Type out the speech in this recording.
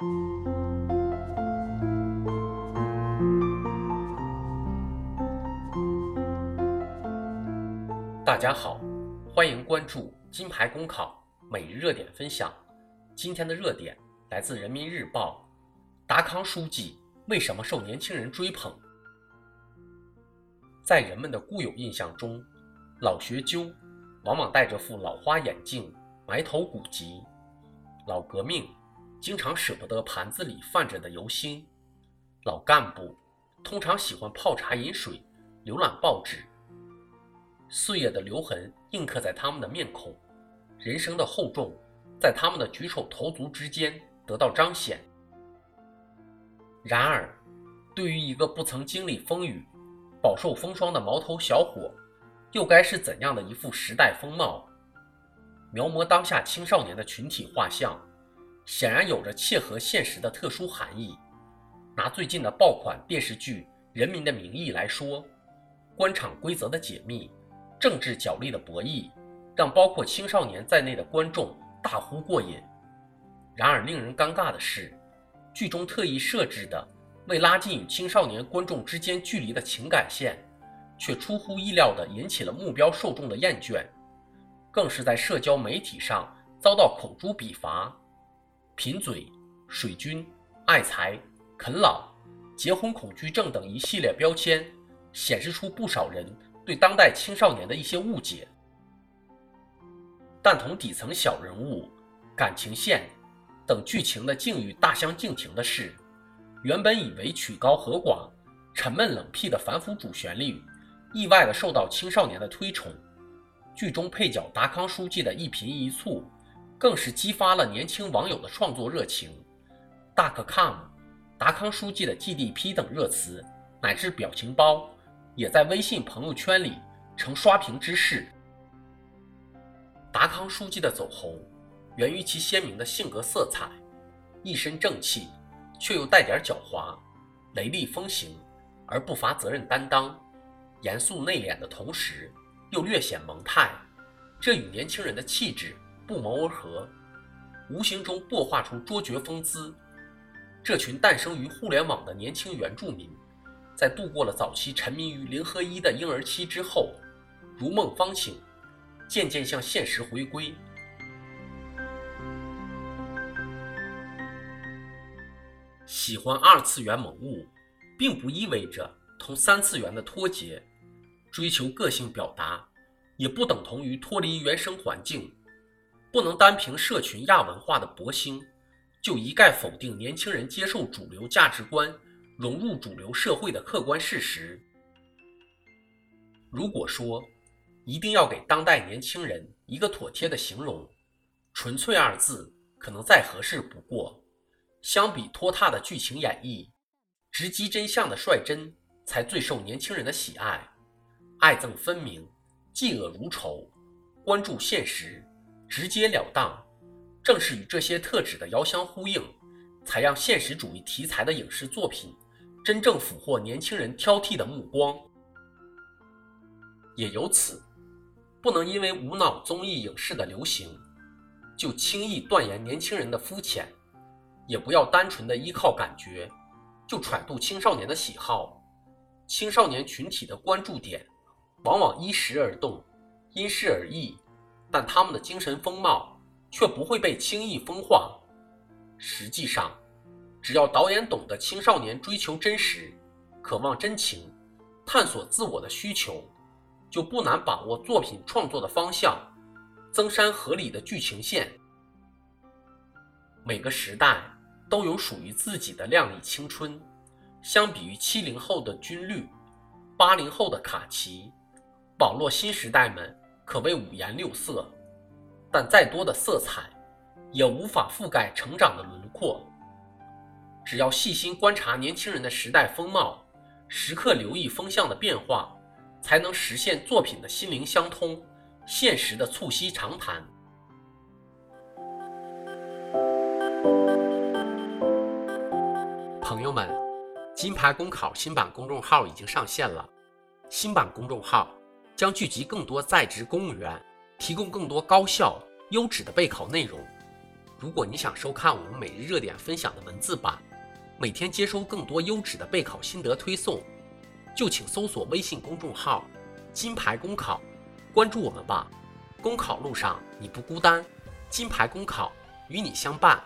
大家好，欢迎关注金牌公考每日热点分享。今天的热点来自人民日报，达康书记为什么受年轻人追捧？在人们的固有印象中，老学究往往戴着副老花眼镜，埋头古籍；老革命经常舍不得盘子里泛着的油星；老干部通常喜欢泡茶饮水，浏览报纸。岁月的留痕印刻在他们的面孔，人生的厚重在他们的举手投足之间得到彰显。然而，对于一个不曾经历风雨、饱受风霜的毛头小伙，又该是怎样的一副时代风貌？描摹当下青少年的群体画像，显然有着切合现实的特殊含义。拿最近的爆款电视剧《人民的名义》来说，官场规则的解密。政治角力的博弈，让包括青少年在内的观众大呼过瘾。然而，令人尴尬的是，剧中特意设置的为拉近与青少年观众之间距离的情感线，却出乎意料地引起了目标受众的厌倦，更是在社交媒体上遭到口诛笔伐。贫嘴、水军、爱财、啃老、结婚恐惧症等一系列标签，显示出不少人。对当代青少年的一些误解，但同底层小人物、感情线等剧情的境遇大相径庭的是，原本以为曲高和寡、沉闷冷僻的反腐主旋律，意外的受到青少年的推崇。剧中配角达康书记的一颦一蹙，更是激发了年轻网友的创作热情。大可 come、达康书记的 GDP 等热词，乃至表情包。也在微信朋友圈里成刷屏之势。达康书记的走红，源于其鲜明的性格色彩，一身正气，却又带点狡猾，雷厉风行而不乏责任担当，严肃内敛的同时又略显萌态，这与年轻人的气质不谋而合，无形中擘画出卓绝风姿。这群诞生于互联网的年轻原住民。在度过了早期沉迷于零和一的婴儿期之后，如梦方醒，渐渐向现实回归。喜欢二次元萌物，并不意味着同三次元的脱节；追求个性表达，也不等同于脱离原生环境。不能单凭社群亚文化的博兴，就一概否定年轻人接受主流价值观。融入主流社会的客观事实。如果说一定要给当代年轻人一个妥帖的形容，“纯粹”二字可能再合适不过。相比拖沓的剧情演绎，直击真相的率真才最受年轻人的喜爱。爱憎分明，嫉恶如仇，关注现实，直截了当，正是与这些特质的遥相呼应，才让现实主义题材的影视作品。真正俘获年轻人挑剔的目光，也由此不能因为无脑综艺影视的流行，就轻易断言年轻人的肤浅；也不要单纯的依靠感觉，就揣度青少年的喜好。青少年群体的关注点往往因时而动，因事而异，但他们的精神风貌却不会被轻易风化。实际上。只要导演懂得青少年追求真实、渴望真情、探索自我的需求，就不难把握作品创作的方向，增删合理的剧情线。每个时代都有属于自己的靓丽青春，相比于七零后的军绿，八零后的卡其，网络新时代们可谓五颜六色，但再多的色彩，也无法覆盖成长的轮廓。只要细心观察年轻人的时代风貌，时刻留意风向的变化，才能实现作品的心灵相通，现实的促膝长谈。朋友们，金牌公考新版公众号已经上线了，新版公众号将聚集更多在职公务员，提供更多高效优质的备考内容。如果你想收看我们每日热点分享的文字版，每天接收更多优质的备考心得推送，就请搜索微信公众号“金牌公考”，关注我们吧。公考路上你不孤单，金牌公考与你相伴。